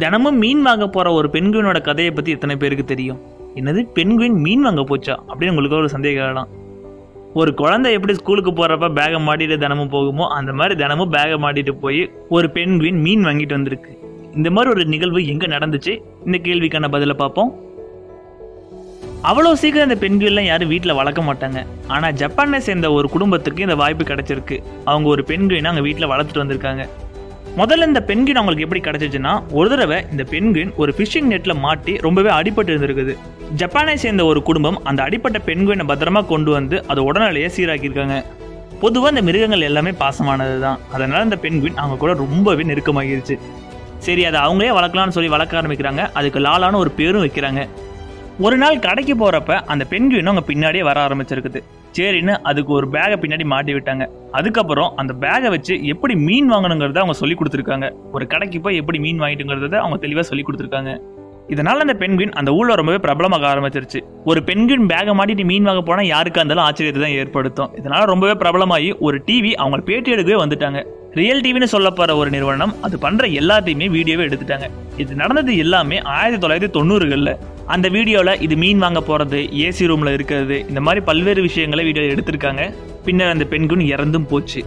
தினமும் மீன் வாங்க போற ஒரு பெண்குவினோட கதையை பத்தி எத்தனை பேருக்கு தெரியும்? என்னது பெண்குயின் மீன் வாங்க போச்சா? அப்படின்னு உங்களுக்கு ஒரு சந்தேகம் வேணாம் ஒரு குழந்தை எப்படி ஸ்கூலுக்கு போறப்ப பேகை மாட்டிட்டு தினமும் போகுமோ அந்த மாதிரி தினமும் பேகை மாட்டிட்டு போய் ஒரு பெண்குவின் மீன் வாங்கிட்டு வந்திருக்கு. இந்த மாதிரி ஒரு நிகழ்வு எங்க நடந்துச்சு? இந்த கேள்விக்கான பதிலை பார்ப்போம். அவ்வளோ சீக்கிரம் இந்த பெண்குயின்லாம் யாரும் வீட்டில் வளர்க்க மாட்டாங்க. ஆனால் ஜப்பானை சேர்ந்த ஒரு குடும்பத்துக்கு இந்த வாய்ப்பு கிடைச்சிருக்கு. அவங்க ஒரு பெண்குயினை அங்கே வீட்டில் வளர்த்துட்டு வந்திருக்காங்க. முதல்ல இந்த பெண்கின் அவங்களுக்கு எப்படி கிடைச்சிச்சுன்னா ஒரு தடவை இந்த பெண்கின் ஒரு ஃபிஷிங் நெட்ல மாட்டி ரொம்பவே அடிபட்டு இருந்திருக்குது. ஜப்பானை சேர்ந்த ஒரு குடும்பம் அந்த அடிப்பட்ட பெண்குவினை பத்திரமா கொண்டு வந்து அதை உடனடியே சீராக்கியிருக்காங்க. பொதுவாக இந்த மிருகங்கள் எல்லாமே பாசமானது தான் அதனால இந்த பெண்குவின் அவங்க கூட ரொம்பவே நெருக்கமாகிருச்சு. சரி அதை அவங்களே வளர்க்கலாம்னு சொல்லி வளர்க்க ஆரம்பிக்கிறாங்க. அதுக்கு லாலான ஒரு பேரும் வைக்கிறாங்க. ஒரு நாள் கடைக்கு போறப்ப அந்த பெண்குயின் அவங்க பின்னாடியே வர ஆரம்பிச்சிருக்குது. சரின்னு அதுக்கு ஒரு பேகை பின்னாடி மாட்டி விட்டாங்க. அதுக்கப்புறம் அந்த பேகை வச்சு எப்படி மீன் வாங்கணுங்கிறத அவங்க சொல்லி கொடுத்துருக்காங்க. ஒரு கடைக்கு போய் எப்படி மீன் வாங்கிட்டுங்கிறத அவங்க தெளிவாக சொல்லி கொடுத்துருக்காங்க. இதனால அந்த பெண்குயின் அந்த ஊர்ல ரொம்பவே பிரபலமாக ஆரம்பிச்சிருச்சு. ஒரு பெண்குயின் பேகை மாட்டிட்டு மீன் வாங்க போனால் யாருக்கா இருந்தாலும் ஆச்சரியத்தை தான் ஏற்படுத்தும். இதனால ரொம்பவே பிரபலமாகி ஒரு டிவி அவங்க பேட்டி எடுக்கவே வந்துட்டாங்க. ரியல் டிவின்னு சொல்லப்படுற ஒரு நிறுவனம் அது பண்ணுற எல்லாத்தையுமே வீடியோவே எடுத்துட்டாங்க. இது நடந்தது எல்லாமே ஆயிரத்தி தொள்ளாயிரத்தி தொண்ணூறுகளில். அந்த வீடியோவில் இது மீன் வாங்க போகிறது ஏசி ரூமில் இருக்கிறது இந்த மாதிரி பல்வேறு விஷயங்களை வீடியோ எடுத்திருக்காங்க. பின்னர் அந்த பெண்குன் இறந்தும் போச்சு.